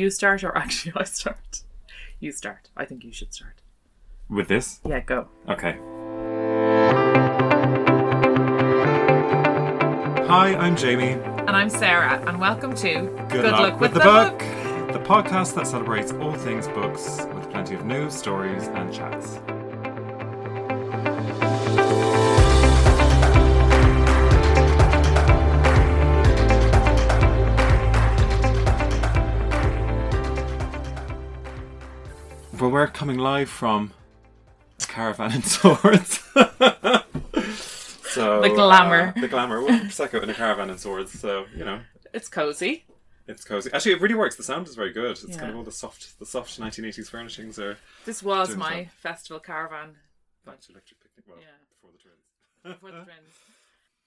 You start, or actually, I start. You start. I think you should start. With this? Yeah, go. Okay. Hi, I'm Jamie. And I'm Sarah, and welcome to Good, luck, with, the, book. the podcast that celebrates all things books with plenty of news, stories, and chats. Well, we're coming live from a caravan in Swords. so The glamour. uh, the glamour. Well, Prosecco in a caravan in Swords. So you know, It's cozy. it's cozy. Actually, it really works. The sound is very good. It's kind of all the soft, the soft 1980s furnishings are This was my so. festival caravan back to electric picnic. Well, Yeah. before the twins. for the twins.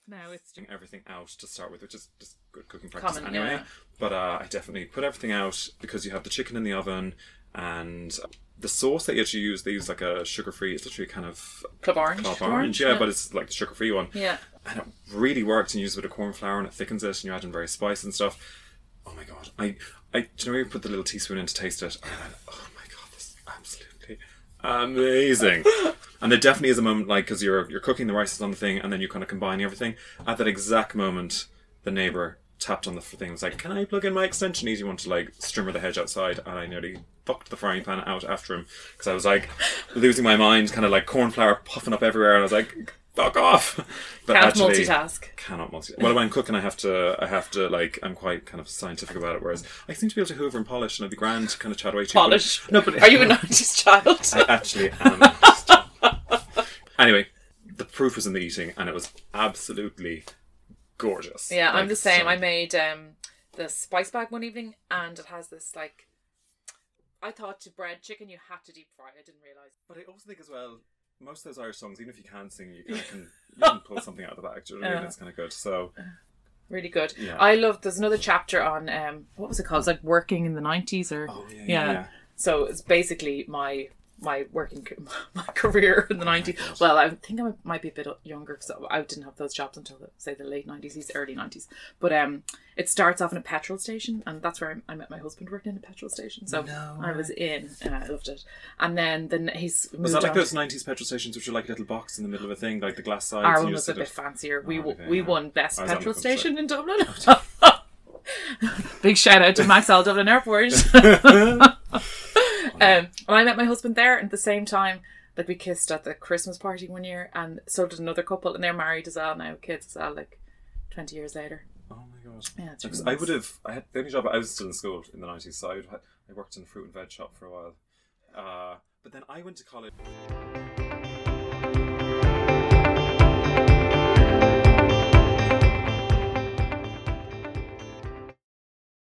Now it's Getting everything out to start with, which is just good cooking practice Common, anyway. yeah. But uh, I definitely put everything out because you have the chicken in the oven and the sauce that you actually use. They use like a sugar-free. It's literally kind of club orange. Club Club orange, yeah, but it's like the sugar-free one. yeah. and it really works and you use a bit of corn flour and it thickens it and you add in various spice and stuff. Oh my god. I I do you know you put the little teaspoon in to taste it and I went, oh my god, this is absolutely amazing. and there definitely is a moment like because you're you're cooking the rice is on the thing and then you kind of combine everything. At that exact moment, the neighbour tapped on the thing and was like, Can I plug in my extension? Easy one to like strimmer the hedge outside and I nearly fucked the frying pan out after him because I was like losing my mind, kind of like corn flour puffing up everywhere and I was like Fuck off! But Can't actually, multitask. cannot multitask. Well, when I'm cooking, I have to, I have to like, I'm quite kind of scientific about it. Whereas I seem to be able to hoover and polish, and I'd be grand to kind of chat away to. Polish. No, but Are you an 90s child? I actually am. anyway, the proof was in the eating, and it was absolutely gorgeous. yeah, I'm the same. so- I made um, the spice bag one evening, and it has this like. I thought to bread chicken you had to deep fry. I didn't realize. But I also think as well, most of those Irish songs, even if you can't sing, you can, you can pull something out of the bag. Do you know what I mean? It's kind of good. So Really good. Yeah. I love. There's another chapter on um, what was it called? It's like working in the 90s or Oh, yeah, yeah. yeah. So it's basically my my working my career in the 90s. God. well, I think I might be a bit younger because I didn't have those jobs until the, say the late 90s, early 90s. But um, it starts off in a petrol station, and that's where I, I met my husband working in a petrol station. So No I was in, and I loved it. And then then he's was that like those '90s petrol stations, which are like a little box in the middle of a thing, like the glass sides? Our one was a bit of- fancier. We Oh, okay, we yeah. won best I was on petrol the flip side. station in Dublin. Big shout out to Maxol Dublin Airport. Um, and I met my husband there and at the same time. Like we kissed at the Christmas party one year, and so did another couple, and they're married as well now, kids as well. Like twenty years later. Oh my god! Yeah, it's Because really I would have. I had the only job I was still in school in the nineties, so I, would, I worked in a fruit and veg shop for a while. Uh, but then I went to college.